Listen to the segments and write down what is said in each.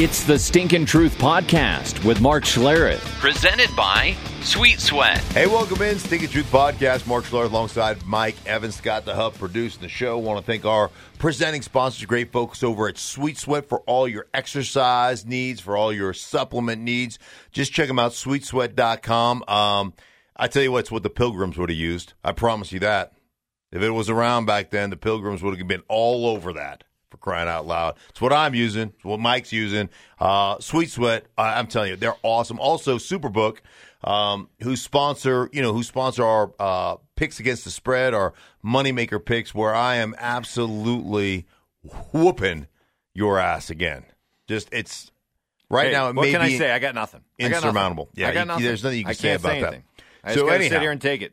It's the Stinkin' Truth Podcast with Mark Schlereth, presented by Sweet Sweat. Hey, welcome in. Stinkin' Truth Podcast. Mark Schlereth alongside Mike Evans, Scott the Hub producing the show. Want to thank our presenting sponsors, great folks over at Sweet Sweat for all your exercise needs, for all your supplement needs. Just check them out, sweetsweat.com. Um, I tell you what, it's what the pilgrims would have used. I promise you that. If it was around back then, the pilgrims would have been all over that for crying out loud. It's what I'm using. It's what Mike's using. Uh, Sweet Sweat. I'm telling you, they're awesome. Also, Superbook, um, who sponsor you know who sponsor our uh, picks against the spread, our moneymaker picks, where I am absolutely whooping your ass again. Just it's right Hey, now. It what may can I say? I got nothing. I got nothing. insurmountable. Yeah, I got you- nothing. there's nothing you can I say about that. anything. I So just gotta anyhow. sit here and take it.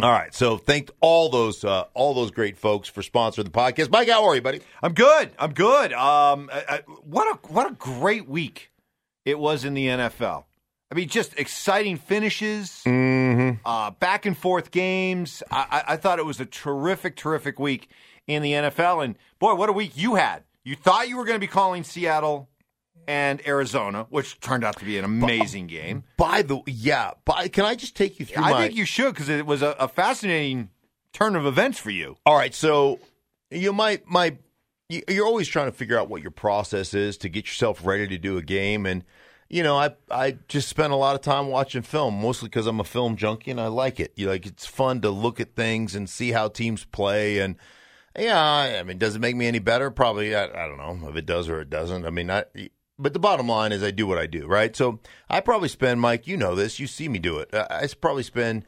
All right. So thank all those uh, all those great folks for sponsoring the podcast. Mike, how are you, buddy? I'm good. I'm good. Um, I, I, what a what a great week it was in the NFL. I mean, just exciting finishes, Mm-hmm. uh, back and forth games. I, I, I thought it was a terrific, terrific week in the NFL. And boy, what a week you had! You thought you were going to be calling Seattle and Arizona, which turned out to be an amazing game. By the yeah, by can I just take you through I my think you should because it was a, a fascinating turn of events for you. All right, so you might my you- you're always trying to figure out what your process is to get yourself ready to do a game and you know, I I just spend a lot of time watching film, mostly because I'm a film junkie and I like it. You like it's fun to look at things and see how teams play and yeah, I mean, does it make me any better? Probably. I, I don't know if it does or it doesn't. I mean, I, but the bottom line is I do what I do, right? So I probably spend, Mike, you know this, you see me do it. I, probably spend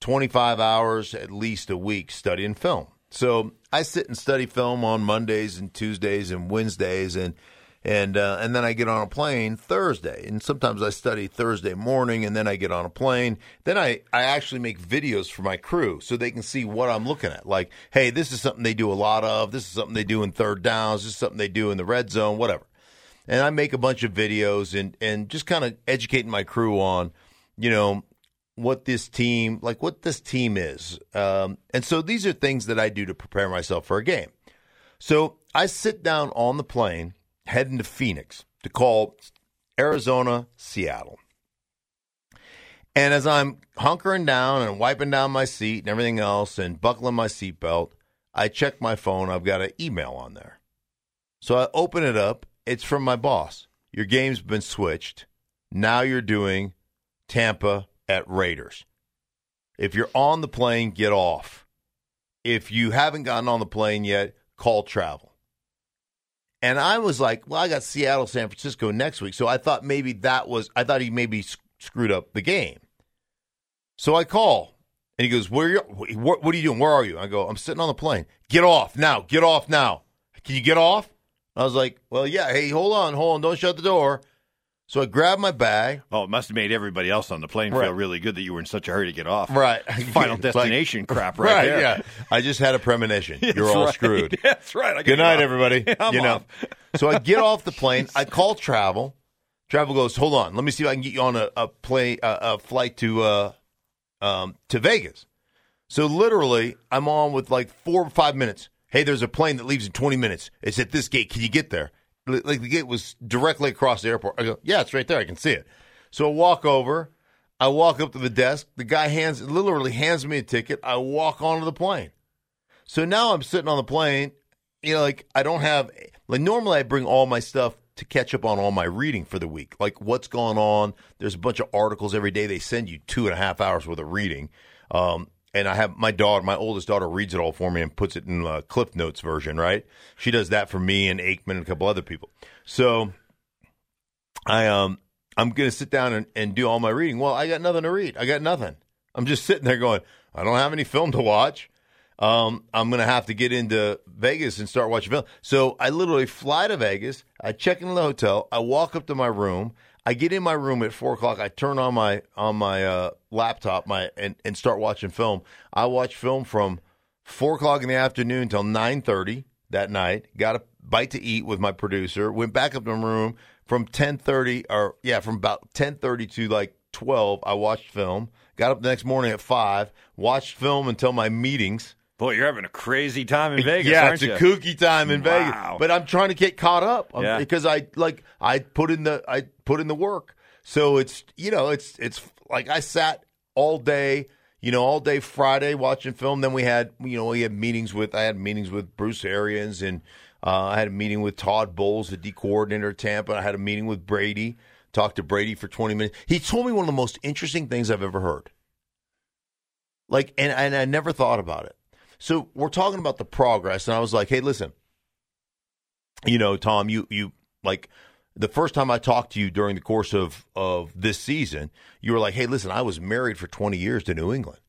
25 hours at least a week studying film. So I sit and study film on Mondays and Tuesdays and Wednesdays and and uh, and then I get on a plane Thursday. And sometimes I study Thursday morning and then I get on a plane. Then I, I actually make videos for my crew so they can see what I'm looking at. Like, hey, this is something they do a lot of. This is something they do in third downs. This is something they do in the red zone, whatever. And I make a bunch of videos and, and just kind of educating my crew on, you know, what this team like what this team is. Um, and so these are things that i do to prepare myself for a game. So i sit down on the plane heading to phoenix to call arizona seattle. And as i'm hunkering down and wiping down my seat and everything else and buckling my seatbelt i check my phone. I've got an email on there. So i open it up it's from my boss your game's been switched now you're doing tampa at Raiders. If you're on the plane, get off. If you haven't gotten on the plane yet, call travel. And I was like, well, I got Seattle, San Francisco next week. So I thought maybe that was, I thought he maybe screwed up the game. So I call and he goes, where are you, what, what are you doing? Where are you? I go, I'm sitting on the plane. Get off now. Get off now. Can you get off? I was like, well, yeah. Hey, hold on, hold on. Don't shut the door. So I grabbed my bag. Oh, it must have made everybody else on the plane Right. feel really good that you were in such a hurry to get off. Right. Final Like- destination crap right, there. Yeah. I just had a premonition. You're all right. screwed. That's right. Good night, off. everybody. I'm you know. so I get off the plane. I call travel. Travel goes, hold on. Let me see if I can get you on a, a play a, a flight to uh, um, to Vegas. So literally, I'm on with like four or five minutes. Hey, there's a plane that leaves in 20 minutes. It's at this gate. Can you get there? Like the gate was directly across the airport. I go, yeah, it's right there. I can see it. So I walk over. I walk up to the desk. The guy hands literally hands me a ticket. I walk onto the plane. So now I'm sitting on the plane. You know, like I don't have like normally I bring all my stuff to catch up on all my reading for the week. Like what's going on. There's a bunch of articles every day. They send you two and a half hours worth of reading. Um, and I have my daughter, my oldest daughter, reads it all for me and puts it in the Cliff Notes version. Right? She does that for me and Aikman and a couple other people. So I um I'm gonna sit down and, and do all my reading. Well, I got nothing to read. I got nothing. I'm just sitting there going, I don't have any film to watch. Um, I'm gonna have to get into Vegas and start watching film. So I literally fly to Vegas. I check into the hotel. I walk up to my room. I get in my room at four o'clock. I turn on my on my uh, laptop my and, and start watching film. I watch film from four o'clock in the afternoon until nine thirty that night. Got a bite to eat with my producer. Went back up to my room from ten thirty or yeah, from about ten thirty to like twelve. I watched film. Got up the next morning at five. Watched film until my meetings Boy, you're having a crazy time in Vegas, yeah, it's you? a kooky time in Wow. Vegas. But I'm trying to get caught up um, Yeah. because I like I put in the I put in the work. So it's you know it's it's like I sat all day, you know, all day Friday watching film. Then we had you know we had meetings with I had meetings with Bruce Arians and uh, I had a meeting with Todd Bowles, the D coordinator at Tampa. I had a meeting with Brady. Talked to Brady for 20 minutes. He told me one of the most interesting things I've ever heard. Like, and, and I never thought about it. So we're talking about the progress, and I was like, "Hey, listen, you know, Tom, you you like the first time I talked to you during the course of of this season, you were like, "Hey, listen, I was married for 20 years to New England."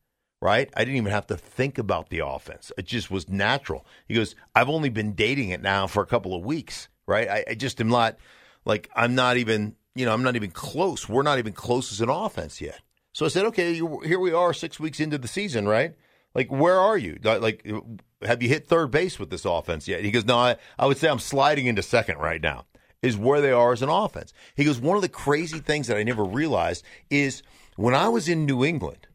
Right? I didn't even have to think about the offense. It just was natural. He goes, I've only been dating it now for a couple of weeks, right? I, I just am not like I'm not even, you know, I'm not even close. We're not even close as an offense yet. So I said, okay, here we are, six weeks into the season, right? Like, where are you? Like, have you hit third base with this offense yet? He goes, no, I, I would say I'm sliding into second right now. Is where they are as an offense. He goes, one of the crazy things that I never realized is when I was in New England.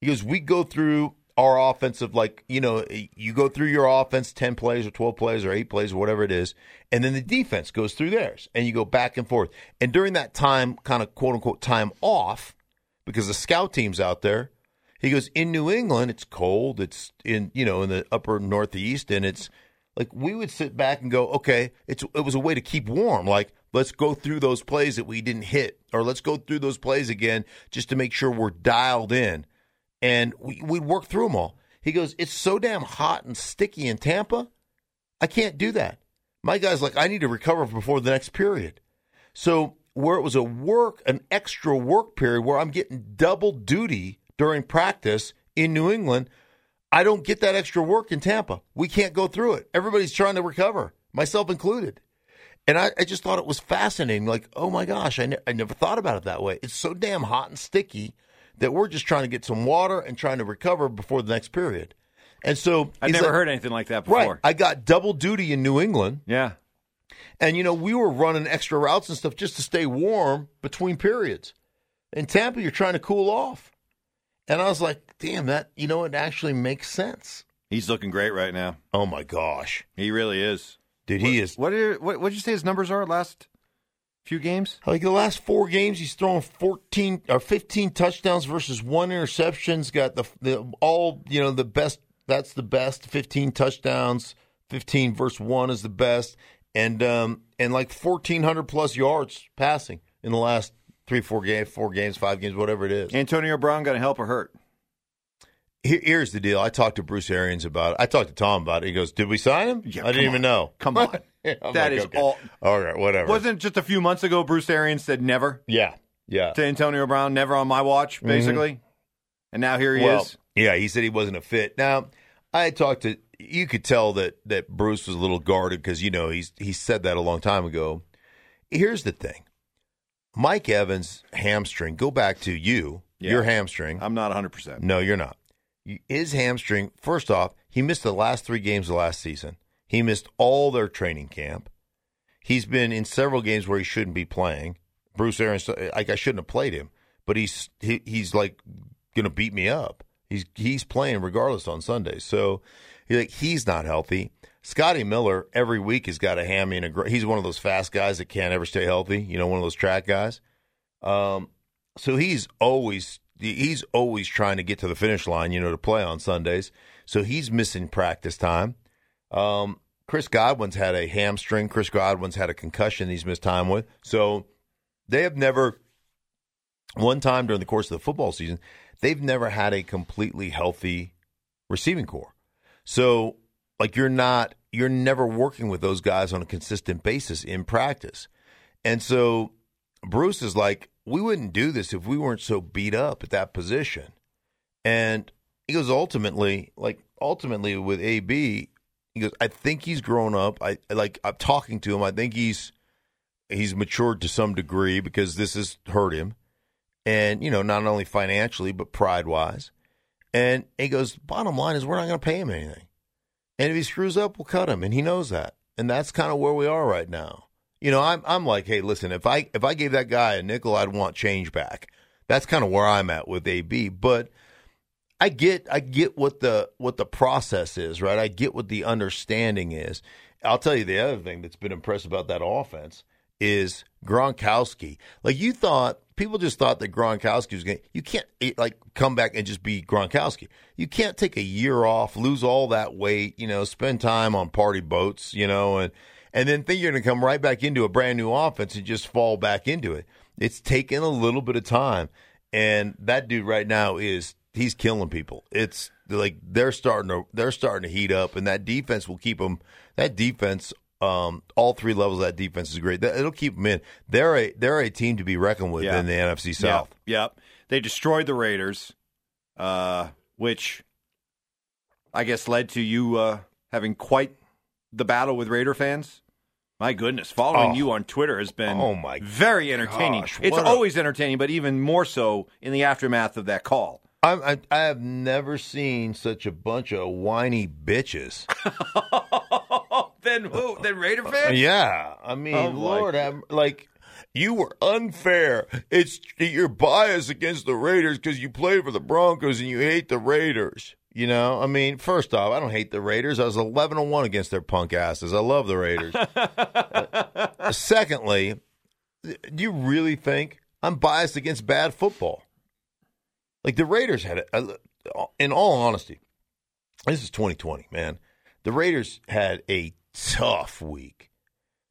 He goes, we go through our offensive, like, you know, you go through your offense 10 plays or 12 plays or 8 plays or whatever it is, and then the defense goes through theirs, and you go back and forth. And during that time, kind of quote unquote time off, because the scout team's out there, he goes, in New England, it's cold, it's in, you know, in the upper northeast, and it's like we would sit back and go, okay, it's it was a way to keep warm. Like, let's go through those plays that we didn't hit, or let's go through those plays again just to make sure we're dialed in and we, we'd work through them all. He goes, It's so damn hot and sticky in Tampa. I can't do that. My guy's like, I need to recover before the next period. So, where it was a work, an extra work period where I'm getting double duty during practice in New England, I don't get that extra work in Tampa. We can't go through it. Everybody's trying to recover, myself included. And I, I just thought it was fascinating. Like, oh my gosh, I, ne- I never thought about it that way. It's so damn hot and sticky that we're just trying to get some water and trying to recover before the next period. And so I've never like, heard anything like that before. Right. I got double duty in New England. Yeah. And, you know, we were running extra routes and stuff just to stay warm between periods. In Tampa, you're trying to cool off. And I was like, damn, that, you know, it actually makes sense. He's looking great right now. Oh my gosh. He really is. Dude, he is. What did what what did you say his numbers are last few games? Like the last four games, he's thrown 14 or 15 touchdowns versus one interception's got the, the all, you know, the best. That's the best. 15 touchdowns, 15 versus one is the best. And, um, and like 1,400 plus yards passing in the last three, four games, four games, five games, whatever it is. Antonio Brown going to help or hurt? Here's the deal. I talked to Bruce Arians about it. I talked to Tom about it. He goes, Did we sign him? Yeah, I didn't come even know. Come on. That like, is okay. all- All right, whatever. Wasn't it just a few months ago Bruce Arians said never yeah. Yeah. to Antonio Brown, never on my watch, basically, and now here he Mm-hmm. Well, is. Yeah, he said he wasn't a fit. Now, I talked to you could tell that that Bruce was a little guarded because you know he's he said that a long time ago. Here's the thing, Mike Evans hamstring. Go back to you. Yeah. Your hamstring. I'm not 100. percent No, you're not. His hamstring. First off, he missed the last three games of last season. He missed all their training camp. He's been in several games where he shouldn't be playing. Bruce Arians, like I shouldn't have played him, but he's he, he's like going to beat me up. He's he's playing regardless on Sundays. So he, like he's not healthy. Scotty Miller every week has got a hammy and a. gr- He's one of those fast guys that can't ever stay healthy. You know, one of those track guys. Um, so he's always he's always trying to get to the finish line. You know, to play on Sundays. So he's missing practice time. Um, Chris Godwin's had a hamstring. Chris Godwin's had a concussion. He's missed time with. So they have never one time during the course of the football season they've never had a completely healthy receiving corps. So like you're not you're never working with those guys on a consistent basis in practice. And so Bruce is like, we wouldn't do this if we weren't so beat up at that position. And he goes, ultimately, like ultimately with AB, he goes, I think he's grown up. I like I'm talking to him. I think he's he's matured to some degree because this has hurt him. And, you know, not only financially, but pride wise. And he goes, bottom line is we're not going to pay him anything. And if he screws up, we'll cut him. And he knows that. And that's kind of where we are right now. You know, I'm I'm like, hey, listen, if I if I gave that guy a nickel, I'd want change back. That's kind of where I'm at with AB. But I get I get what the what the process is, right? I get what the understanding is. I'll tell you the other thing that's been impressive about that offense is Gronkowski. Like you thought, people just thought that Gronkowski was going. You can't eh, like come back and just be Gronkowski. You can't take a year off, lose all that weight, you know, spend time on party boats, you know, and and then think you're going to come right back into a brand new offense and just fall back into it. It's taken a little bit of time, and that dude right now is he's killing people. It's like they're starting to they're starting to heat up, and that defense will keep them. That defense um, all three levels of that defense is great. It'll keep them in. They're a they're a team to be reckoned with Yeah. in the NFC South. Yep. yep. They destroyed the Raiders, uh, which I guess led to you uh, having quite the battle with Raider fans. My goodness, following Oh. you on Twitter has been Oh, my very entertaining. gosh, it's a- always entertaining, but even more so in the aftermath of that call. I I have never seen such a bunch of whiny bitches. then who? Then Raider fans? Yeah, I mean, Oh, boy. Lord, have, like you were unfair. It's you're biased against the Raiders because you play for the Broncos and you hate the Raiders. You know, I mean, first off, I don't hate the Raiders. I was eleven and one against their punk asses. I love the Raiders. Uh, secondly, do you really think I'm biased against bad football? Like the Raiders had it. In all honesty, this is 2020, man. The Raiders had a tough week.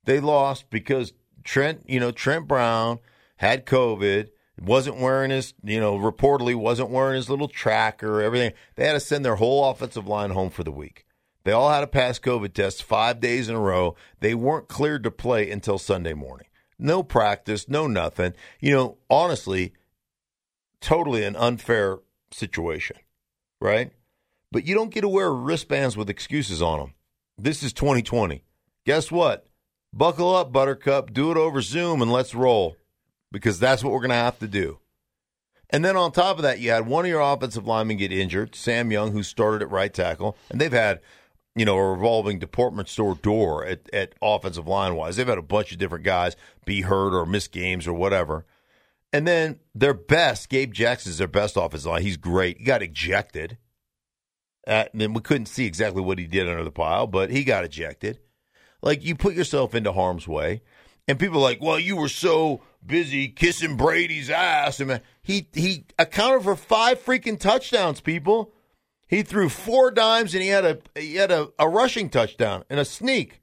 They lost because Trent, you know, Trent Brown had COVID, wasn't wearing his, you know, reportedly wasn't wearing his little tracker, everything. They had to send their whole offensive line home for the week. They all had to pass COVID tests five days in a row. They weren't cleared to play until Sunday morning. No practice, no nothing. You know, honestly, totally an unfair situation, right? But you don't get to wear wristbands with excuses on them. This is 2020. Guess what? Buckle up, Buttercup. Do it over Zoom and let's roll because that's what we're going to have to do. And then on top of that, you had one of your offensive linemen get injured, Sam Young, who started at right tackle, and they've had, you know, a revolving department store door at, at offensive line wise. They've had a bunch of different guys be hurt or miss games or whatever. And then their best, Gabe Jackson is their best offensive line. He's great. He got ejected. Uh, and then we couldn't see exactly what he did under the pile, but he got ejected. Like you put yourself into harm's way, and people are like, "Well, you were so busy kissing Brady's ass." And man, he he accounted for five freaking touchdowns. People, he threw four dimes and he had a he had a, a rushing touchdown and a sneak.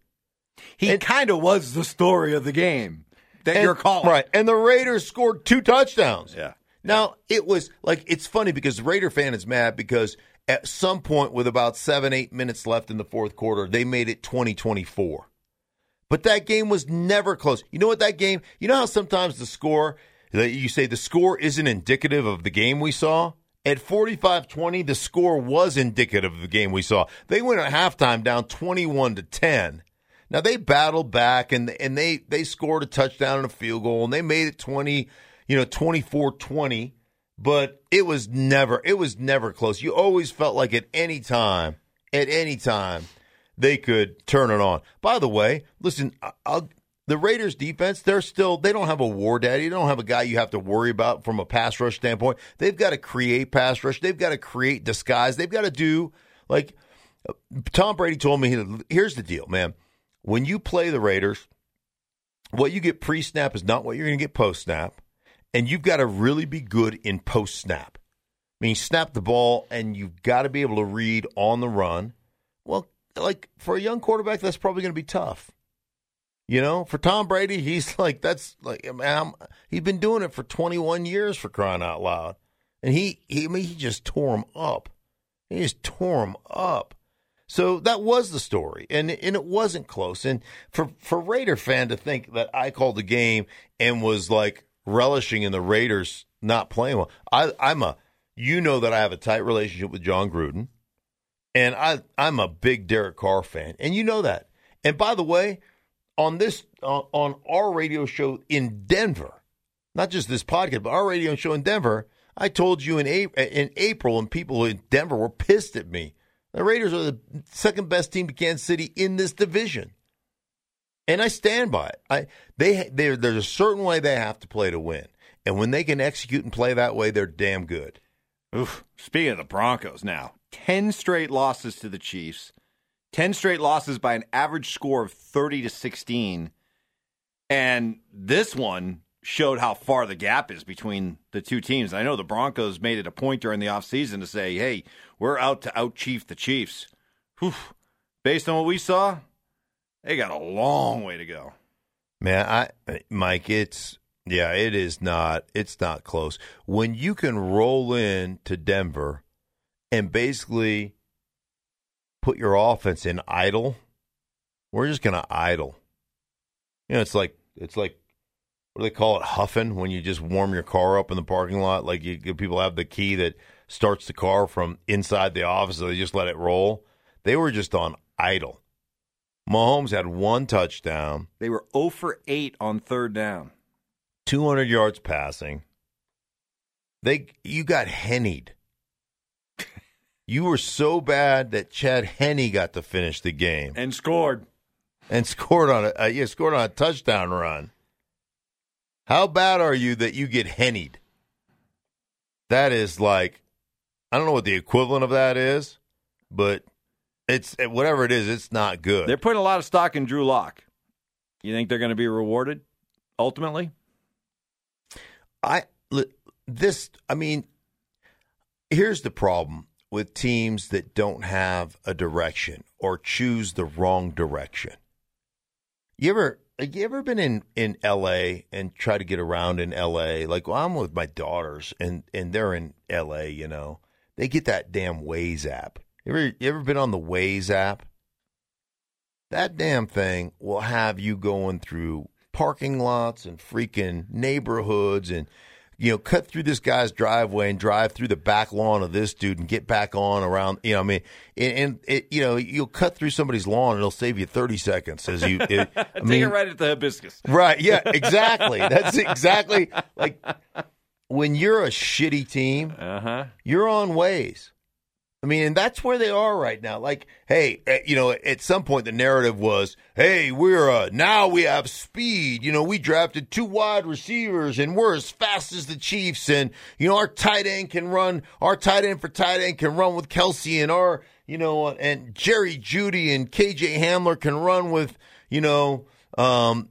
He kind of was the story of the game that And- you're calling. right? And the Raiders scored two touchdowns. Yeah. Now it was like it's funny because the Raider fan is mad because at some point with about seven eight minutes left in the fourth quarter they made it 2024 but that game was never close. You know what that game you know how sometimes the score you say the score isn't indicative of the game we saw? At 45-20 the score was indicative of the game we saw. They went at halftime down 21 to 10 now they battled back and and they they scored a touchdown and a field goal and they made it 20 you know 24-20 but it was never it was never close. You always felt like at any time, at any time, they could turn it on. By the way, listen, I'll, the Raiders defense, they're still they don't have a war daddy. They don't have a guy you have to worry about from a pass rush standpoint. They've got to create pass rush. They've got to create disguise. They've got to do like Tom Brady told me. Here's the deal, man. When you play the Raiders, what you get pre snap is not what you're going to get post snap and you've got to really be good in post snap. I mean, snap the ball, and you've got to be able to read on the run. Well, like for a young quarterback, that's probably going to be tough. You know, for Tom Brady, he's like that's like man, he's been doing it for 21 years for crying out loud, and he he I mean, he just tore him up. He just tore him up. So that was the story, and and it wasn't close. And for for Raider fan to think that I called the game and was like relishing in the Raiders not playing well, I I'm a you know that I have a tight relationship with Jon Gruden, and I I'm a big Derek Carr fan, and you know that. And by the way, on this on on our radio show in Denver, not just this podcast, but our radio show in Denver, I told you in April, in April, and people in Denver were pissed at me. The Raiders are the second best team to Kansas City in this division, and I stand by it. I they they there's a certain way they have to play to win, and when they can execute and play that way, they're damn good. Oof. Speaking of the Broncos now, 10 straight losses to the Chiefs, 10 straight losses by an average score of 30 to 16. And this one showed how far the gap is between the two teams. I know the Broncos made it a point during the offseason to say, hey, we're out to out chief the Chiefs. Whew. Based on what we saw, they got a long way to go. Man, I Mike, it's yeah, it is not it's not close. When you can roll in to Denver and basically put your offense in idle, we're just gonna idle. You know, it's like it's like what do they call it, huffing when you just warm your car up in the parking lot? Like you people have the key that starts the car from inside the office, so they just let it roll. They were just on idle. Mahomes had one touchdown. They were 0 for 8 on third down. 200 yards passing. They you got hennied. you were so bad that Chad Henne got to finish the game and scored and scored on a uh, yeah scored on a touchdown run. How bad are you that you get hennied? That is like I don't know what the equivalent of that is, but it's whatever it is, it's not good. They're putting a lot of stock in Drew Lock. You think they're going to be rewarded ultimately? I this I mean here's the problem with teams that don't have a direction or choose the wrong direction. You ever you ever been in in LA and try to get around in LA? Like well, I'm with my daughters and and they're in LA, you know. They get that damn Waze app. You ever, you ever been on the Waze app? That damn thing will have you going through parking lots and freaking neighborhoods and you know, cut through this guy's driveway and drive through the back lawn of this dude and get back on around, you know, I mean, and, and it, you know, you'll cut through somebody's lawn and it'll save you 30 seconds as you, it, I Take mean, it right at the hibiscus. Right. Yeah, exactly. That's exactly like when you're a shitty team, uh-huh. you're on Waze. I mean, and that's where they are right now. Like, hey, eh, you know, at some point the narrative was, hey, we're uh, now we have speed. You know, we drafted two wide receivers and we're as fast as the Chiefs, and you know, our tight end can run. Our tight end for tight end can run with Kelce and our you know, and Jerry Jeudy and KJ Hamler can run with you know, um,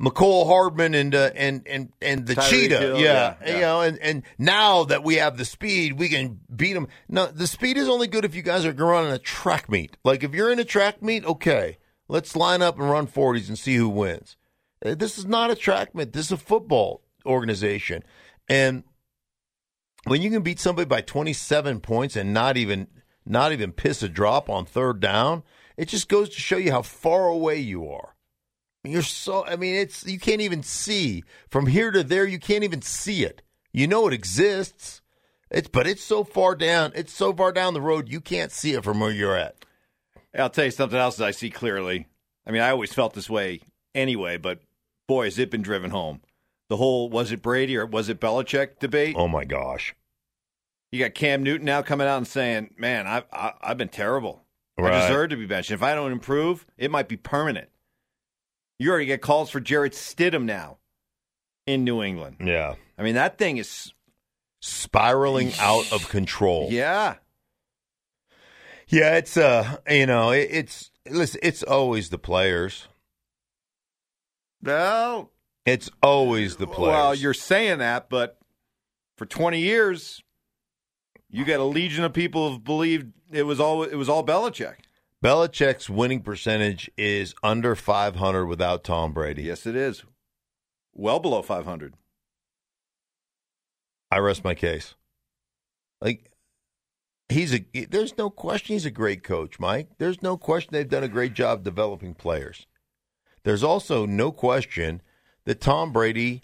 Mecole Hardman and uh, and and and the cheetah, Hill, yeah, yeah, you know, and and now that we have the speed, we can beat them. No, the speed is only good if you guys are running a track meet. Like if you're in a track meet, okay, let's line up and run forties and see who wins. Uh, this is not a track meet. This is a football organization, and when you can beat somebody by 27 points and not even not even piss a drop on third down, it just goes to show you how far away you are. You're so, I mean, it's, you can't even see from here to there, you can't even see it. You know it exists. It's, but it's so far down, it's so far down the road, you can't see it from where you're at. I'll tell you something else that I see clearly. I mean, I always felt this way anyway, but boy, has it been driven home. The whole was it Brady or was it Belichick debate? Oh my gosh. You got Cam Newton now coming out and saying, "Man, I've I, have i have been terrible. Right. I deserve to be benched. If I don't improve, it might be permanent." You already get calls for Jarrett Stidham now in New England. Yeah. I mean, that thing is spiraling out of control. Yeah. Yeah, it's uh, you know, it, it's listen, it's always the players. Well, it's always the players. Well, you're saying that, but for 20 years, you got a legion of people who've believed it was all it was all Belichick. Belichick's winning percentage is under 500 without Tom Brady. Yes, it is. Well below 500. I rest my case. Like he's a there's no question he's a great coach, Mike. There's no question they've done a great job developing players. There's also no question that Tom Brady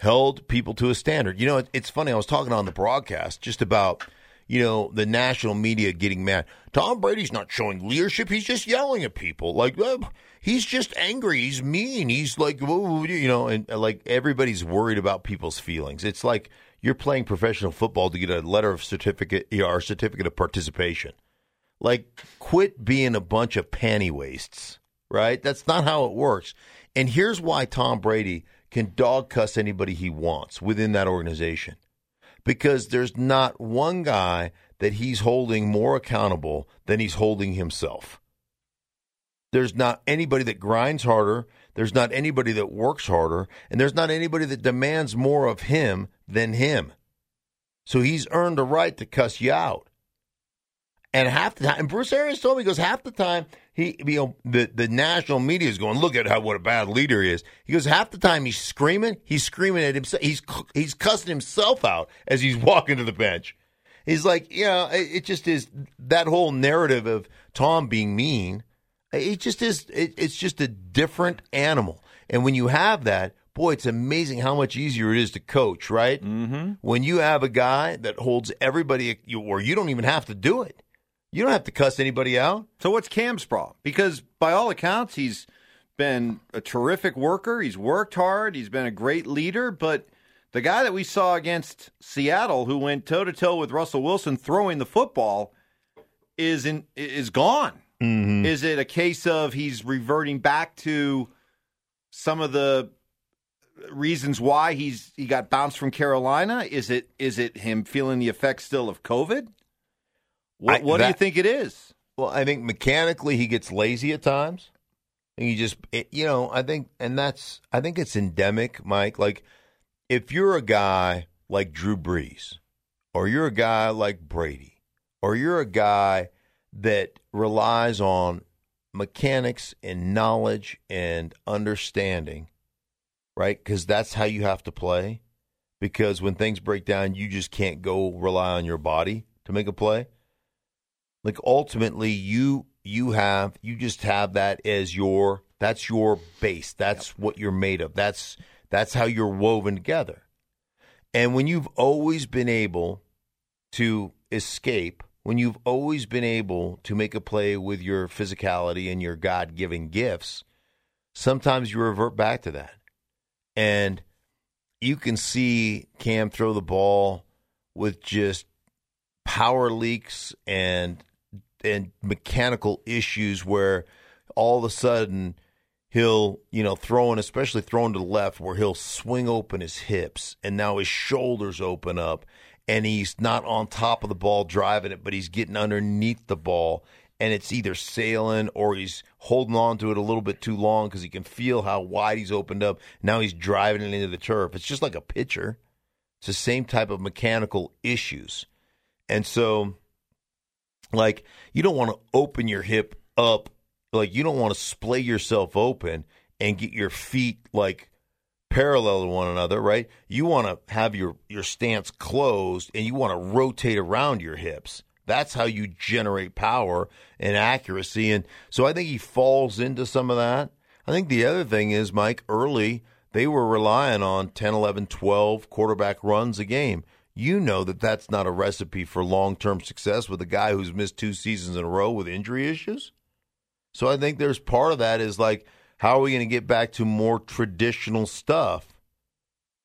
held people to a standard. You know, it's funny. I was talking on the broadcast just about you know, the national media getting mad. Tom Brady's not showing leadership. He's just yelling at people. Like, uh, he's just angry. He's mean. He's like, you know, and like everybody's worried about people's feelings. It's like you're playing professional football to get a letter of certificate or certificate of participation. Like, quit being a bunch of panty wastes, right? That's not how it works. And here's why Tom Brady can dog cuss anybody he wants within that organization because there's not one guy that he's holding more accountable than he's holding himself. There's not anybody that grinds harder. There's not anybody that works harder. And there's not anybody that demands more of him than him. So he's earned a right to cuss you out. And half the time, and Bruce Arians told me, he goes, half the time, he, you know, the, the national media is going, look at how, what a bad leader he is. He goes, half the time he's screaming, he's screaming at himself. He's, he's cussing himself out as he's walking to the bench. He's like, you know, it, it just is that whole narrative of Tom being mean. It just is, it, it's just a different animal. And when you have that, boy, it's amazing how much easier it is to coach, right? Mm-hmm. When you have a guy that holds everybody, or you don't even have to do it. You don't have to cuss anybody out. So what's Cam's problem? Because by all accounts, he's been a terrific worker. He's worked hard. He's been a great leader. But the guy that we saw against Seattle, who went toe to toe with Russell Wilson throwing the football, is in is gone. Mm-hmm. Is it a case of he's reverting back to some of the reasons why he's he got bounced from Carolina? Is it is it him feeling the effects still of COVID? What, I- what do you think it is? Well, I think mechanically he gets lazy at times. And you just, it, you know, I think, and that's, I think it's endemic, Mike. Like, if you're a guy like Drew Brees, or you're a guy like Brady, or you're a guy that relies on mechanics and knowledge and understanding, right? Because that's how you have to play. Because when things break down, you just can't go rely on your body to make a play like ultimately you you have you just have that as your that's your base. That's what you're made of. That's that's how you're woven together. And when you've always been able to escape when you've always been able to make a play with your physicality and your god-given gifts sometimes you revert back to that. And you can see cam throw the ball with just power leaks and and mechanical issues where all of a sudden he'll you know throwing especially throwing to the left where he'll swing open his hips and now his shoulders open up and he's not on top of the ball driving it but he's getting underneath the ball and it's either sailing or he's holding on to it a little bit too long because he can feel how wide he's opened up. Now he's driving it into the turf. It's just like a pitcher. It's the same type of mechanical issues. And so, like, you don't want to open your hip up. Like, you don't want to splay yourself open and get your feet, like, parallel to one another, right? You want to have your, your stance closed and you want to rotate around your hips. That's how you generate power and accuracy. And so I think he falls into some of that. I think the other thing is, Mike, early, they were relying on 10, 11, 12 quarterback runs a game you know that that's not a recipe for long term success with a guy who's missed two seasons in a row with injury issues. So I think there's part of that is like, how are we going to get back to more traditional stuff?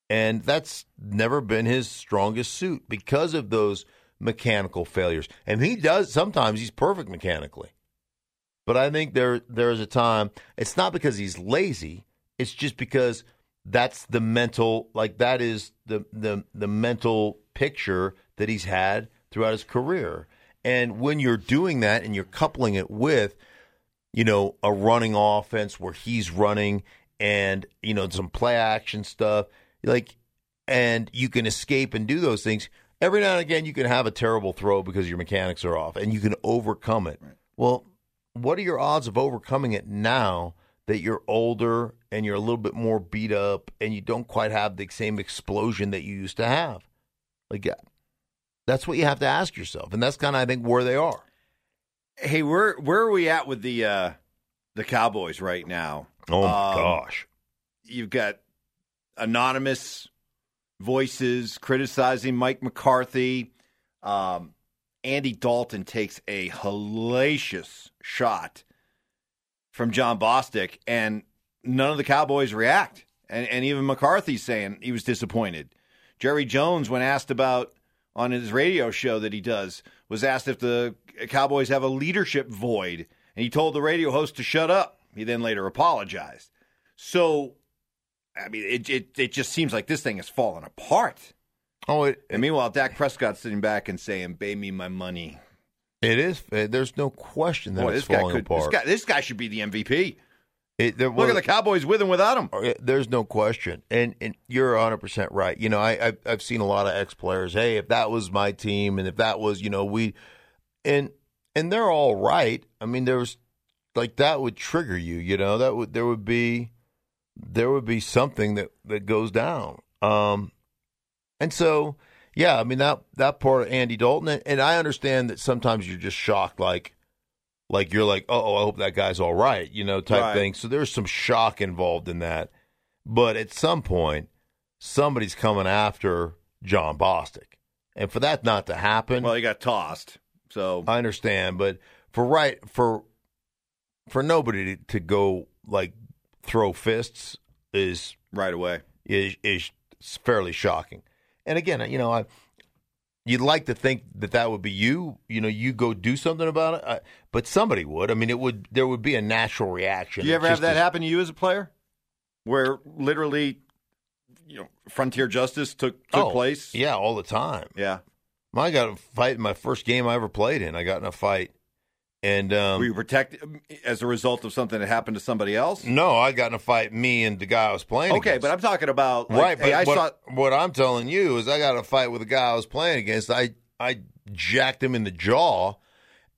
And that's never been his strongest suit because of those mechanical failures. And he does sometimes he's perfect mechanically. But I think there there's a time it's not because he's lazy, it's just because that's the mental like that is the the the mental picture that he's had throughout his career. And when you're doing that and you're coupling it with you know a running offense where he's running and you know some play action stuff like and you can escape and do those things every now and again you can have a terrible throw because your mechanics are off and you can overcome it. Well, what are your odds of overcoming it now that you're older and you're a little bit more beat up and you don't quite have the same explosion that you used to have. Like that's what you have to ask yourself, and that's kind of I think where they are. Hey, where where are we at with the uh, the Cowboys right now? Oh my Um, gosh! You've got anonymous voices criticizing Mike McCarthy. Um, Andy Dalton takes a hellacious shot from Jon Bostic, and none of the Cowboys react. And, and even McCarthy's saying he was disappointed. Jerry Jones, when asked about on his radio show that he does, was asked if the Cowboys have a leadership void, and he told the radio host to shut up. He then later apologized. So, I mean, it it, it just seems like this thing has fallen apart. Oh, it, And meanwhile, Dak Prescott's sitting back and saying, "Pay me my money." It is. uh, There's no question that Boy, it's this guy falling could. This apart. guy, this guy should be the MVP. It- there Look at the Cowboys with and without him. Uh, There's no question, and and you're 100 percent right. You know, I I've, I've seen a lot of ex players. Hey, if that was my team, and if that was, you know, we, and and they're all right. I mean, there's like that would trigger you. You know, that would there would be there would be something that that goes down. Um, and so yeah, I mean that that part of Andy Dalton, and, and I understand that sometimes you're just shocked, like like you're like, oh, I hope that guy's all right, you know, type Right. thing. So there's some shock involved in that. But at some point, somebody's coming after Jon Bostic. And for that not to happen, Well, he got tossed. So I understand, but for right for for nobody to, to go like throw fists is right away. is is fairly shocking. And again, you know, I you'd like to think that that would be you. You know, you go do something about it, uh, but somebody would. I mean, it would. There would be a natural reaction. Do you ever have that is- happen to you as a player, where literally, you know, frontier justice took took Oh, place? Yeah, all the time. yeah. I got a fight in my first game I ever played in. I got in a fight, and um, Were you protected as a result of something that happened to somebody else? no, I got in a fight. Me and the guy I was playing. Okay, against. but I'm talking about like, right. But hey, I what, saw. what I'm telling you is, I got a fight with the guy I was playing against. I I jacked him in the jaw,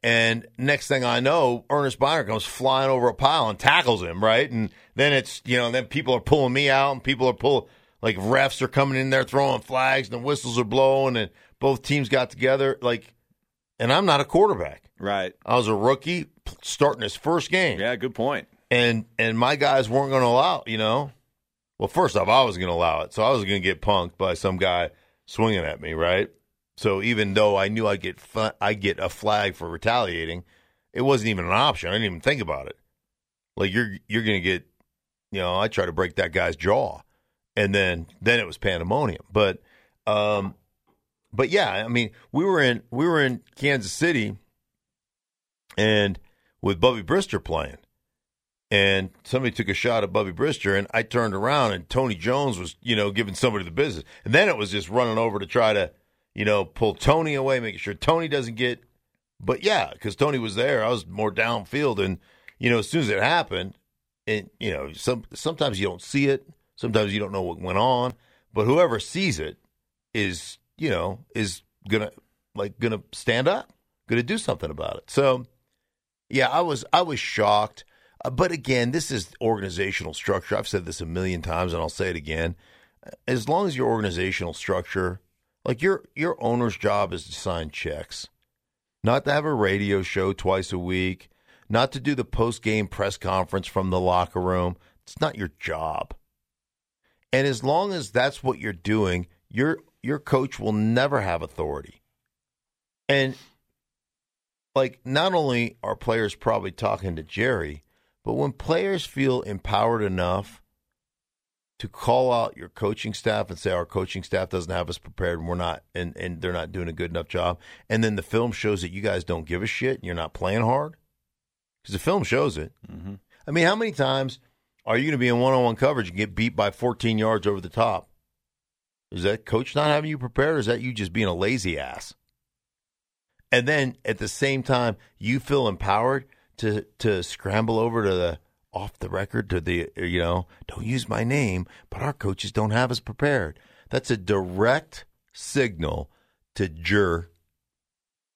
and next thing I know, Ernest Byner comes flying over a pile and tackles him. Right, and then it's you know then people are pulling me out, and people are pulling like refs are coming in there throwing flags, and the whistles are blowing, and both teams got together like, and I'm not a quarterback. Right. I was a rookie starting his first game Yeah. Good point. and and my guys weren't going to allow. You know, well, first off, I was going to allow it, so I was going to get punked by some guy swinging at me, right? So even though I knew I'd get I get a flag for retaliating, it wasn't even an option. I didn't even think about it. Like you're you're going to get, you know, I tried to break that guy's jaw, and then then it was pandemonium. But um, but yeah, I mean, we were in we were in Kansas City, and with Bubby Brister playing and somebody took a shot at Bubby Brister, and I turned around, and Tony Jones was, you know, giving somebody the business, and then it was just running over to try to, you know, pull Tony away, making sure Tony doesn't get. But yeah, because Tony was there, I was more downfield, and you know, as soon as it happened, and you know, some sometimes you don't see it, sometimes you don't know what went on, but whoever sees it is, you know, is gonna like gonna stand up, gonna do something about it. So yeah, I was I was shocked. Uh, but again, this is organizational structure. I've said this a million times, and I'll say it again. As long as your organizational structure, like your your owner's job is to sign checks, not to have a radio show twice a week, not to do the post game press conference from the locker room. It's not your job. And as long as that's what you're doing, your your coach will never have authority. And like not only are players probably talking to Jerry, but when players feel empowered enough to call out your coaching staff and say our coaching staff doesn't have us prepared and we're not and, and they're not doing a good enough job, and then the film shows that you guys don't give a shit and you're not playing hard, because the film shows it. Mm-hmm. I mean, how many times are you going to be in one-on-one coverage and get beat by 14 yards over the top? Is that coach not having you prepared, or is that you just being a lazy ass? And then at the same time, you feel empowered to to scramble over to the off the record to the you know don't use my name, but our coaches don't have us prepared. That's a direct signal to Jur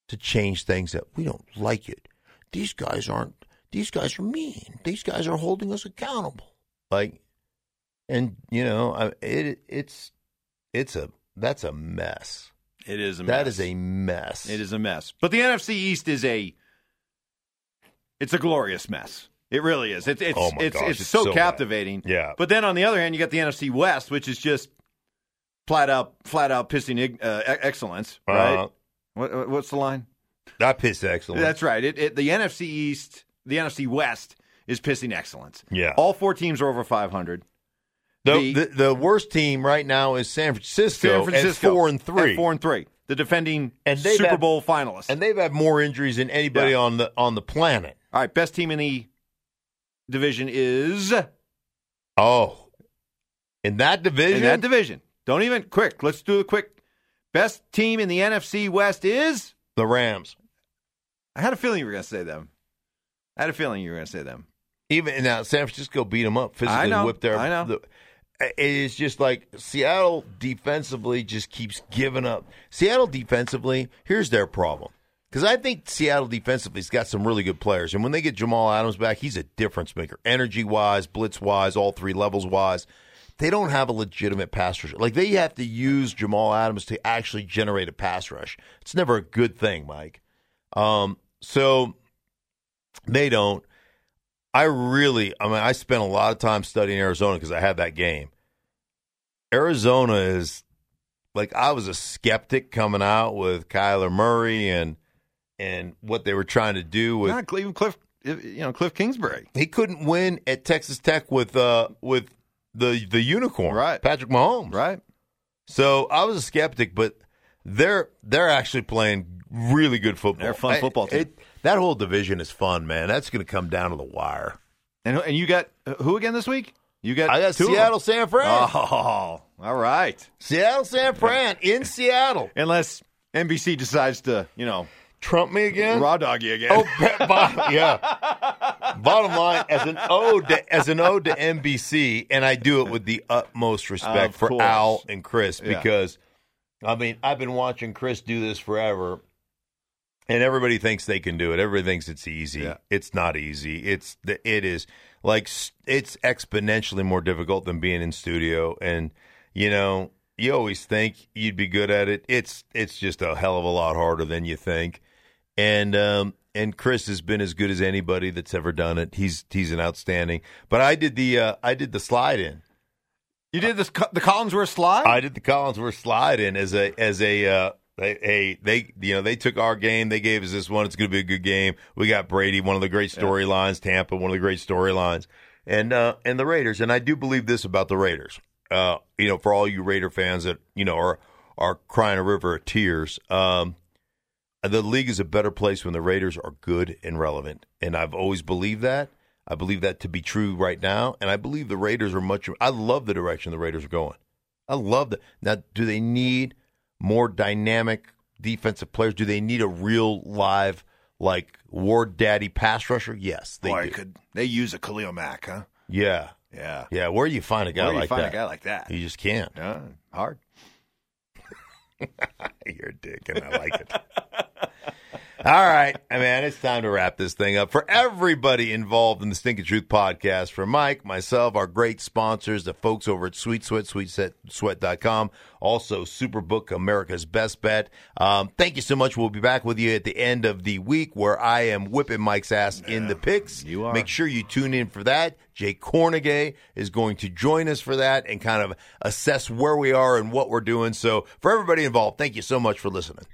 to change things that we don't like it. These guys aren't. These guys are mean. These guys are holding us accountable. Like, and you know, it it's it's a that's a mess. It is a mess. That is a mess. It is a mess. But the NFC East is a it's a glorious mess. It really is. It's it's Oh it's, gosh, it's, it's so, so bad. captivating. Yeah. But then on the other hand, you got the NFC West, which is just flat out flat out pissing uh, excellence, right? Uh, What, what's the line? that piss excellent. That's right. It, it, the NFC East, the NFC West is pissing excellence. Yeah. All four teams are over 500. The, the- the the worst team right now is San Francisco, San Francisco at four and three, four and three. The defending And Super had- Bowl finalists. and they've had more injuries than anybody Yeah. on the on the planet. All right, best team in the division is Oh, in that division, in that division. Don't even quick. Let's do a quick. Best team in the NFC West is? The Rams. I had a feeling you were going to say them. I had a feeling you were going to say them. Even now, San Francisco beat them up physically, I know, whipped their. I know. The, is just like Seattle defensively just keeps giving up. Seattle defensively, here's their problem. Because I think Seattle defensively has got some really good players. And when they get Jamal Adams back, he's a difference maker. Energy wise, blitz wise, all three levels wise. They don't have a legitimate pass rush. Like they have to use Jamal Adams to actually generate a pass rush. It's never a good thing, Mike. Um, so they don't. I really, I mean, I spent a lot of time studying Arizona because I had that game. Arizona is like I was a skeptic coming out with Kyler Murray and and what they were trying to do with Not Cleveland Cliff, you know, Cliff Kingsbury. he couldn't win at Texas Tech with uh with the the unicorn Right. Patrick Mahomes Right. so I was a skeptic but they're they're actually playing really good football They're fun football team. it- that whole division is fun man that's going to come down to the wire And and you got uh, who again this week? You got I got. Seattle San Fran Oh, all right. Seattle San Fran in Seattle Unless NBC decides to, you know, Trump me again raw doggy again. Oh, bottom, yeah. Bottom line, as an ode to, as an ode to NBC, and I do it with the utmost respect Of for course. Al and Chris Yeah. because, I mean, I've been watching Chris do this forever, and everybody thinks they can do it. Everybody thinks it's easy. Yeah. It's not easy. It's the it is like it's exponentially more difficult than being in studio, and you know. You always think you'd be good at it. It's it's just a hell of a lot harder than you think and um, and Chris has been as good as anybody that's ever done it. He's he's an outstanding. But I did the uh, I did the slide in. you did this the Collinsworth slide? I did the Collinsworth slide in as a as a uh, they, hey they you know they took our game. They gave us this one. It's going to be a good game. We got Brady, one of the great storylines. Tampa, one of the great storylines, and uh, and the Raiders. And I do believe this about the Raiders. Uh, you know, for all you Raider fans that you know are are crying a river of tears. Um, the league is a better place when the Raiders are good and relevant. And I've always believed that. I believe that to be true right now. And I believe the Raiders are much. I love the direction the Raiders are going. I love that. Now, do they need more dynamic defensive players? Do they need a real live, like Ward Daddy pass rusher? Yes, they Boy, do. could they use a Khalil Mack, huh? Yeah, Yeah. yeah. Where do you find a guy Where do you like find that? a guy like that? You just can't. Yeah, hard. You're a dick, and I like it. All right, man, it's time to wrap this thing up. For everybody involved in the Stinking Truth podcast, for Mike, myself, our great sponsors, the folks over at Sweet Sweat, sweetsweat.com, also Superbook, America's Best Bet. Um, thank you so much. We'll be back with you at the end of the week where I am whipping Mike's ass in the picks. you are. Make sure you tune in for that. Jay Kornegay is going to join us for that and kind of assess where we are and what we're doing. So for everybody involved, thank you so much for listening.